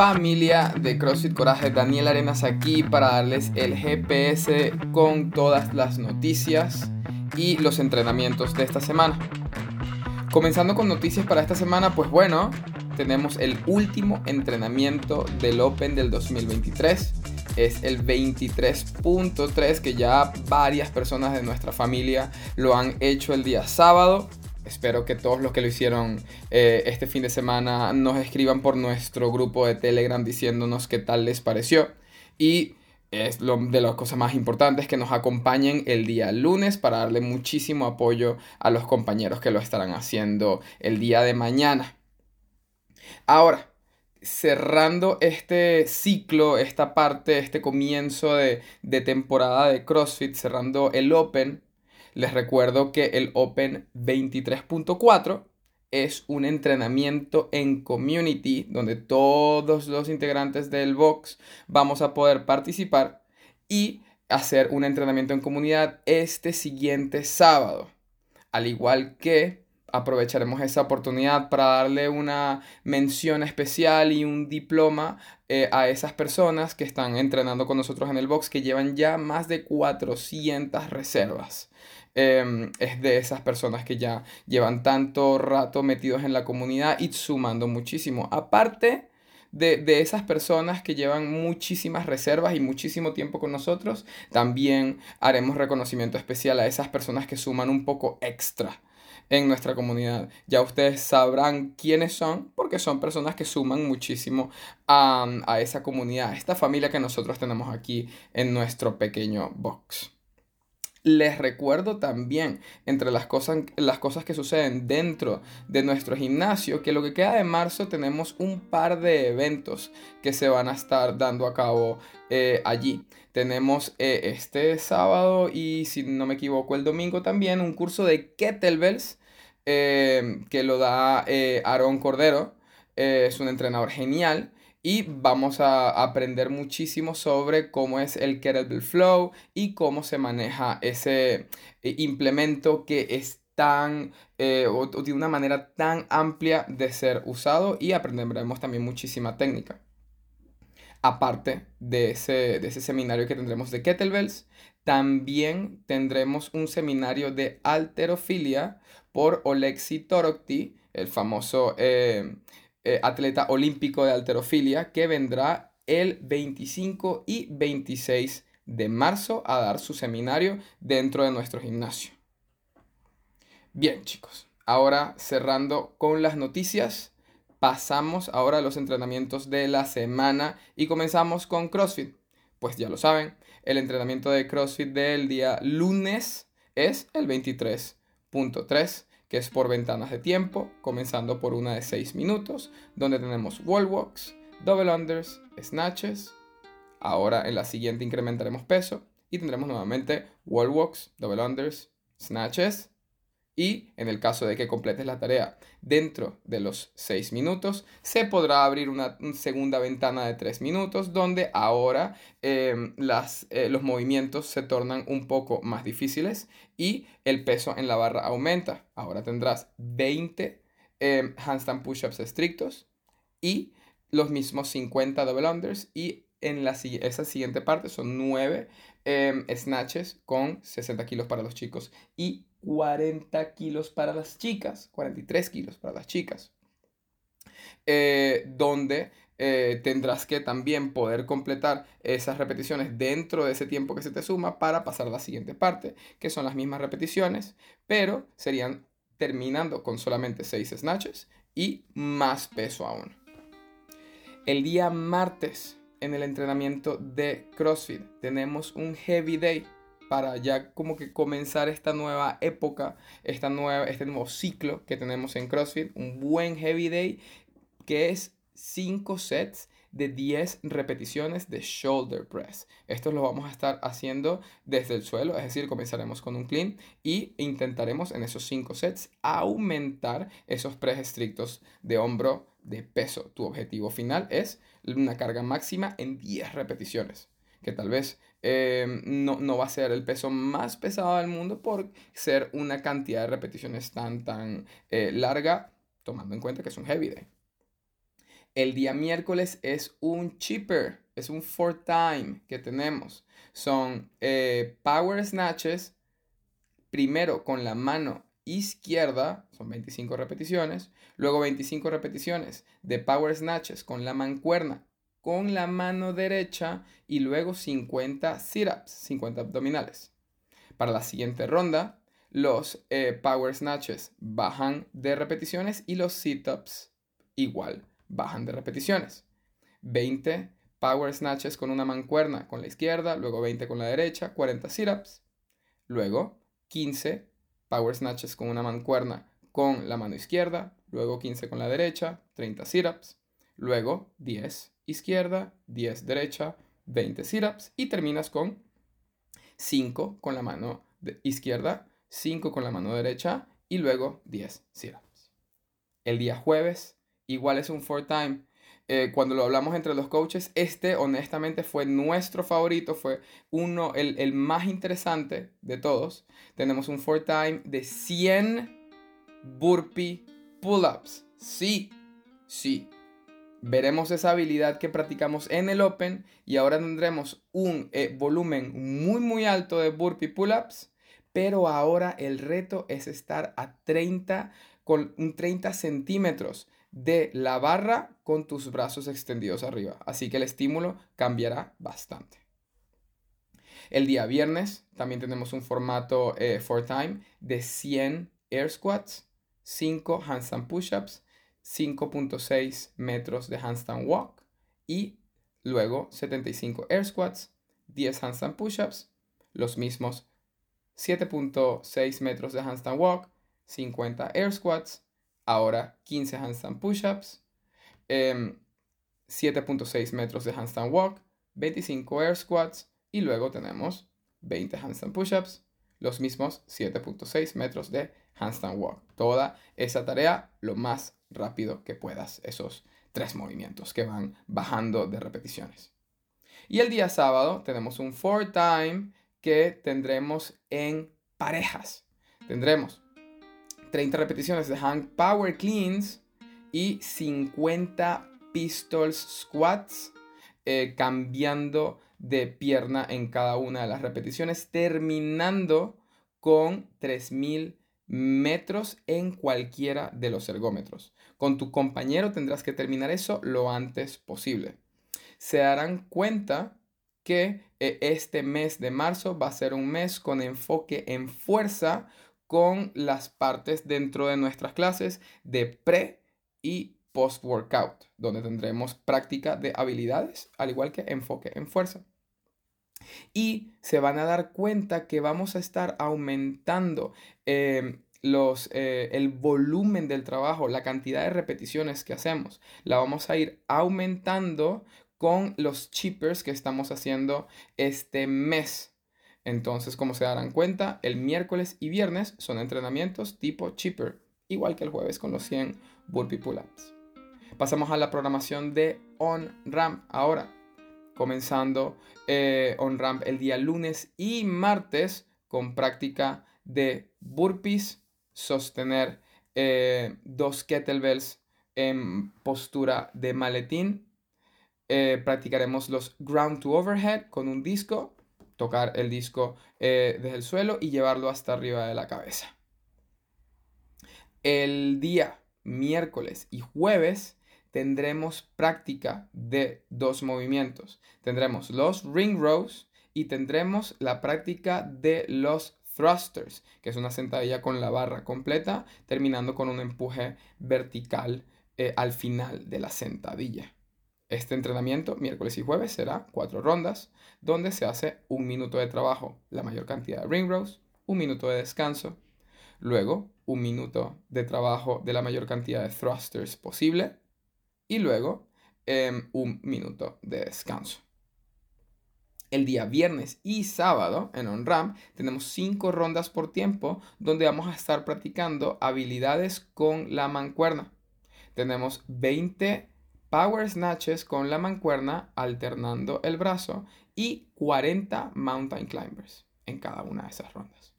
Familia de CrossFit Coraje, Daniel Arenas aquí para darles el GPS con todas las noticias y los entrenamientos de esta semana. Comenzando con noticias para esta semana, pues bueno, tenemos el último entrenamiento del Open del 2023. Es el 23.3 que ya varias personas de nuestra familia lo han hecho el día sábado. Espero que todos los que lo hicieron eh, este fin de semana nos escriban por nuestro grupo de Telegram diciéndonos qué tal les pareció. Y es lo, de las cosas más importantes que nos acompañen el día lunes para darle muchísimo apoyo a los compañeros que lo estarán haciendo el día de mañana. Ahora, cerrando este ciclo, esta parte, este comienzo de, de temporada de CrossFit, cerrando el Open, les recuerdo que el Open 23.4 es un entrenamiento en community donde todos los integrantes del box vamos a poder participar y hacer un entrenamiento en comunidad este siguiente sábado. Al igual que aprovecharemos esa oportunidad para darle una mención especial y un diploma eh, a esas personas que están entrenando con nosotros en el box que llevan ya más de 400 reservas. Em, es de esas personas que ya llevan tanto rato metidos en la comunidad y sumando muchísimo. Aparte de, de, esas personas que llevan muchísimas reservas y muchísimo tiempo con nosotros, también haremos reconocimiento especial a esas personas que suman un poco extra en nuestra comunidad. Ya ustedes sabrán quiénes son porque son personas que suman muchísimo a, a esa comunidad, a esta familia que nosotros tenemos aquí en nuestro pequeño box. Les recuerdo también, entre las cosas, las cosas que suceden dentro de nuestro gimnasio, que lo que queda de marzo tenemos un par de eventos que se van a estar dando a cabo eh, allí. Tenemos eh, este sábado y, si no me equivoco, el domingo también un curso de kettlebells eh, que lo da Aaron Cordero. es un entrenador genial y vamos a aprender muchísimo sobre cómo es el Kettlebell Flow y cómo se maneja ese eh, implemento que es tan eh, o, de una manera tan amplia de ser usado y aprenderemos también muchísima técnica. Aparte de ese, de ese seminario que tendremos de kettlebells, también tendremos un seminario de alterofilia por Oleksi Torokti, el famoso eh, eh, atleta olímpico de alterofilia, que vendrá el 25 y 26 de marzo a dar su seminario dentro de nuestro gimnasio. Bien chicos, ahora cerrando con las noticias, pasamos ahora a los entrenamientos de la semana y comenzamos con CrossFit. Pues ya lo saben, el entrenamiento de CrossFit del día lunes es el 23.3 que es por ventanas de tiempo, comenzando por una de 6 minutos, donde tenemos wall walks, double unders, snatches. Ahora en la siguiente incrementaremos peso y tendremos nuevamente wall walks, double unders, snatches, y en el caso de que completes la tarea dentro de los 6 minutos, se podrá abrir una segunda ventana de 3 minutos donde ahora em, las, eh, los movimientos se tornan un poco más difíciles y el peso en la barra aumenta. Ahora tendrás 20 em, handstand push-ups estrictos y los mismos 50 double unders y en la, esa siguiente parte son 9 em, snatches con 60 kilos para los chicos y 40 kilos para las chicas, 43 kilos para las chicas, eh, donde eh, tendrás que también poder completar esas repeticiones dentro de ese tiempo que se te suma para pasar a la siguiente parte, que son las mismas repeticiones, pero serían terminando con solamente 6 snatches y más peso aún. El día martes en el entrenamiento de CrossFit tenemos un heavy day para ya como que comenzar esta nueva época, esta nueva, este nuevo ciclo que tenemos en CrossFit, un buen heavy day que es 5 sets de 10 repeticiones de shoulder press. Esto lo vamos a estar haciendo desde el suelo, es decir, comenzaremos con un clean y intentaremos en esos 5 sets aumentar esos press estrictos de hombro de peso. Tu objetivo final es una carga máxima en 10 repeticiones, que tal vez Em, no, va a ser el peso más pesado del mundo por ser una cantidad de repeticiones tan, tan eh, larga, tomando en cuenta que es un heavy day. El día miércoles es un cheaper, es un four time que tenemos. Son eh, power snatches, primero con la mano izquierda, son 25 repeticiones, luego 25 repeticiones de power snatches con la mancuerna con la mano derecha y luego 50 sit-ups, 50 abdominales. Para la siguiente ronda, los eh, power snatches bajan de repeticiones y los sit-ups igual bajan de repeticiones. 20 power snatches con una mancuerna con la izquierda, luego 20 con la derecha, 40 sit-ups, luego 15 power snatches con una mancuerna con la mano izquierda, luego 15 con la derecha, 30 sit-ups, luego 10 izquierda, 10 derecha, 20 sit-ups y terminas con 5 con la mano izquierda, 5 con la mano derecha y luego 10 sit-ups. El día jueves igual es un four time. Eh, cuando lo hablamos entre los coaches, este honestamente fue nuestro favorito, fue uno, el, el más interesante de todos. Tenemos un four time de 100 burpee pull-ups. Sí, sí, veremos esa habilidad que practicamos en el Open y ahora tendremos un eh, volumen muy muy alto de burpee pull-ups, pero ahora el reto es estar a 30 con un 30 centímetros de la barra con tus brazos extendidos arriba. Así que el estímulo cambiará bastante. El día viernes también tenemos un formato eh, for time de 100 air squats, 5 handstand push-ups, 5.6 metros de handstand walk y luego 75 air squats, 10 handstand push-ups, los mismos 7.6 metros de handstand walk, 50 air squats, ahora 15 handstand push-ups, 7.6 em, metros de handstand walk, 25 air squats y luego tenemos 20 handstand push-ups, los mismos 7.6 metros de handstand walk. Toda esa tarea lo más rápido que puedas, esos tres movimientos que van bajando de repeticiones. Y el día sábado tenemos un four time que tendremos en parejas. Tendremos 30 repeticiones de hand power cleans y 50 pistols squats eh, cambiando de pierna en cada una de las repeticiones terminando con 3000 metros en cualquiera de los ergómetros. Con tu compañero tendrás que terminar eso lo antes posible. Se darán cuenta que eh, este mes de marzo va a ser un mes con enfoque en fuerza con las partes dentro de nuestras clases de pre y post workout, donde tendremos práctica de habilidades, al igual que enfoque en fuerza. Y se van a dar cuenta que vamos a estar aumentando em, los, eh, el volumen del trabajo, la cantidad de repeticiones que hacemos. La vamos a ir aumentando con los chippers que estamos haciendo este mes. Entonces, como se darán cuenta, el miércoles y viernes son entrenamientos tipo chipper, igual que el jueves con los 100 burpee pull-ups. Pasamos a la programación de on-ramp ahora comenzando eh, on ramp el día lunes y martes con práctica de burpees, sostener eh, dos kettlebells en postura de maletín. Eh, practicaremos los ground to overhead con un disco, tocar el disco desde el suelo y llevarlo hasta arriba de la cabeza. El día miércoles y jueves tendremos práctica de dos movimientos. Tendremos los ring rows y tendremos la práctica de los thrusters, que es una sentadilla con la barra completa, terminando con un empuje vertical eh, al final de la sentadilla. Este entrenamiento, miércoles y jueves, será cuatro rondas, donde se hace un minuto de trabajo, la mayor cantidad de ring rows, un minuto de descanso, luego un minuto de trabajo de la mayor cantidad de thrusters posible, y luego em, un minuto de descanso. El día viernes y sábado en OnRAM tenemos cinco rondas por tiempo donde vamos a estar practicando habilidades con la mancuerna. Tenemos 20 power snatches con la mancuerna alternando el brazo y 40 mountain climbers en cada una de esas rondas.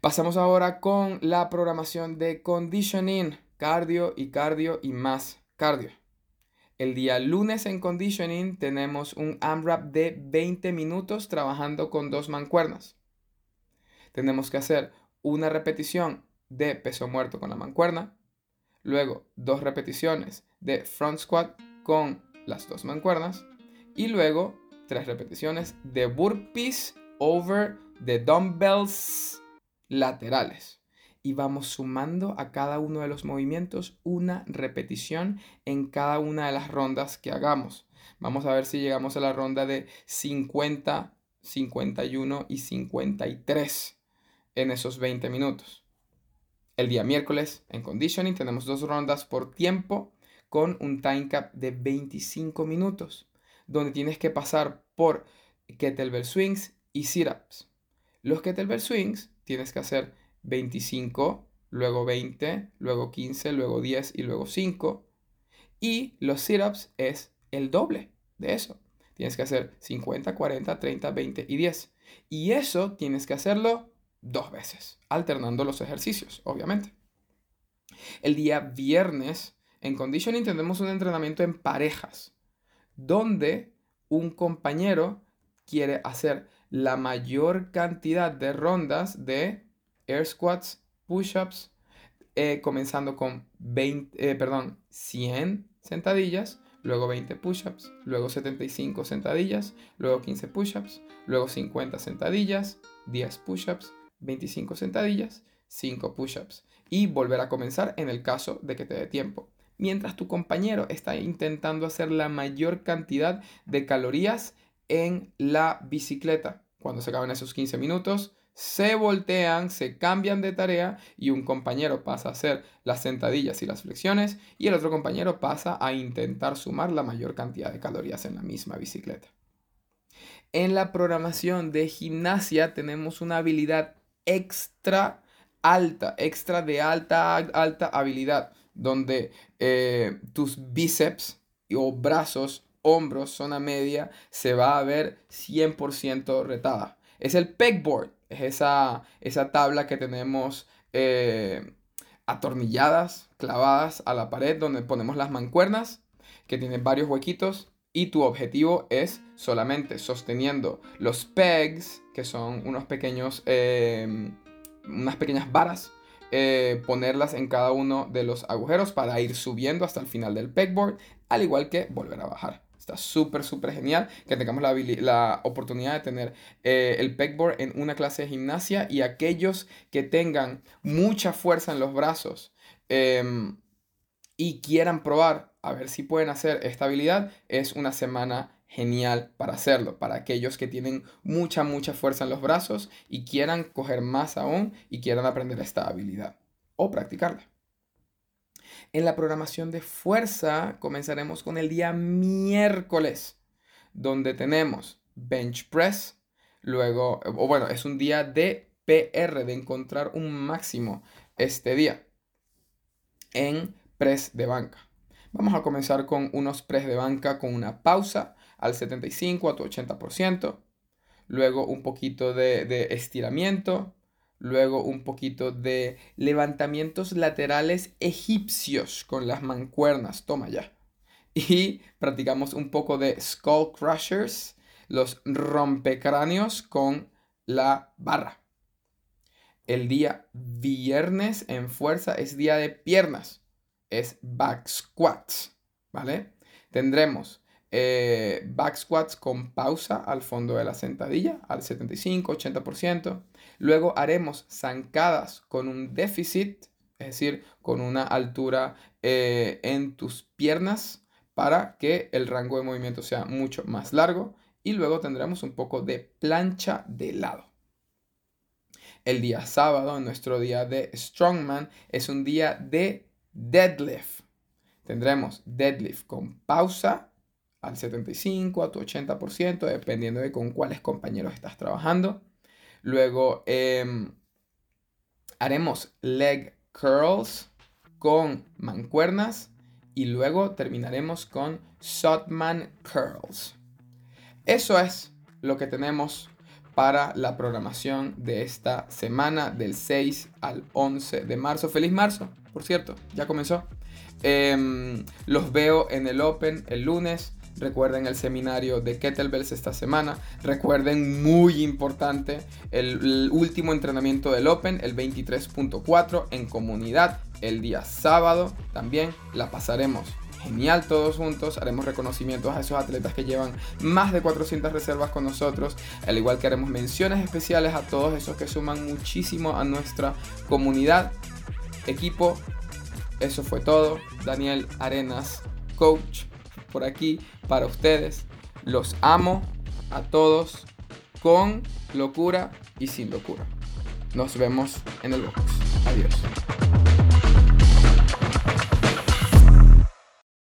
Pasamos ahora con la programación de conditioning, cardio y cardio y más cardio. El día lunes en conditioning tenemos un AMRAP de 20 minutos trabajando con dos mancuernas. Tenemos que hacer una repetición de peso muerto con la mancuerna, luego dos repeticiones de front squat con las dos mancuernas y luego tres repeticiones de burpees over the dumbbells laterales y vamos sumando a cada uno de los movimientos una repetición en cada una de las rondas que hagamos. Vamos a ver si llegamos a la ronda de 50, 51 y 53 en esos 20 minutos. El día miércoles en conditioning tenemos dos rondas por tiempo con un time cap de 25 minutos, donde tienes que pasar por kettlebell swings y sit-ups. Los kettlebell swings tienes que hacer 25, luego 20, luego 15, luego 10 y luego 5. Y los sit-ups es el doble de eso. Tienes que hacer 50, 40, 30, 20 y 10. Y eso tienes que hacerlo dos veces, alternando los ejercicios, obviamente. El día viernes, en conditioning, tenemos un entrenamiento en parejas, donde un compañero quiere hacer la mayor cantidad de rondas de air squats, push-ups, eh, comenzando con 20, eh, perdón, 100 sentadillas, luego 20 push-ups, luego 75 sentadillas, luego 15 push-ups, luego 50 sentadillas, 10 push-ups, 25 sentadillas, 5 push-ups y volver a comenzar en el caso de que te dé tiempo. Mientras tu compañero está intentando hacer la mayor cantidad de calorías en la bicicleta. Cuando se acaben esos 15 minutos, se voltean, se cambian de tarea y un compañero pasa a hacer las sentadillas y las flexiones y el otro compañero pasa a intentar sumar la mayor cantidad de calorías en la misma bicicleta. En la programación de gimnasia tenemos una habilidad extra alta, extra de alta, alta habilidad, donde eh, tus bíceps o brazos, hombros, zona media, se va a ver 100% retada. Es el pegboard es esa, esa tabla que tenemos eh, atornilladas, clavadas a la pared donde ponemos las mancuernas, que tienen varios huequitos. Y tu objetivo es solamente sosteniendo los pegs, que son unos pequeños, em, unas pequeñas varas, eh, ponerlas en cada uno de los agujeros para ir subiendo hasta el final del pegboard, al igual que volver a bajar. Está súper, súper genial que tengamos la, la oportunidad de tener eh, el pegboard en una clase de gimnasia y aquellos que tengan mucha fuerza en los brazos em, y quieran probar a ver si pueden hacer esta habilidad, es una semana genial para hacerlo. Para aquellos que tienen mucha, mucha fuerza en los brazos y quieran coger más aún y quieran aprender esta habilidad o practicarla. En la programación de fuerza comenzaremos con el día miércoles, donde tenemos bench press, luego, o bueno, es un día de PR, de encontrar un máximo este día en press de banca. Vamos a comenzar con unos press de banca con una pausa al 75 a tu 80%, luego un poquito de, de estiramiento, Luego un poquito de levantamientos laterales egipcios con las mancuernas. Toma ya. Y practicamos un poco de skull crushers, los rompecráneos con la barra. El día viernes en fuerza es día de piernas. Es back squats. ¿Vale? Tendremos eh, back squats con pausa al fondo de la sentadilla, al 75-80%. Luego haremos zancadas con un déficit, es decir, con una altura eh, en tus piernas para que el rango de movimiento sea mucho más largo. Y luego tendremos un poco de plancha de lado. El día sábado, nuestro día de Strongman, es un día de deadlift. Tendremos deadlift con pausa al 75, a tu 80%, dependiendo de con cuáles compañeros estás trabajando. Luego em, haremos leg curls con mancuernas y luego terminaremos con Sotman curls. Eso es lo que tenemos para la programación de esta semana del 6 al 11 de marzo. Feliz marzo, por cierto, ya comenzó. Em, los veo en el Open el lunes. Recuerden el seminario de Kettlebells esta semana. Recuerden, muy importante, el, último entrenamiento del Open, el 23.4 en comunidad, el día sábado. También la pasaremos genial todos juntos. Haremos reconocimientos a esos atletas que llevan más de 400 reservas con nosotros. Al igual que haremos menciones especiales a todos esos que suman muchísimo a nuestra comunidad. Equipo, eso fue todo. Daniel Arenas, coach, por aquí para ustedes. Los amo a todos con locura y sin locura. Nos vemos en el box. Adiós.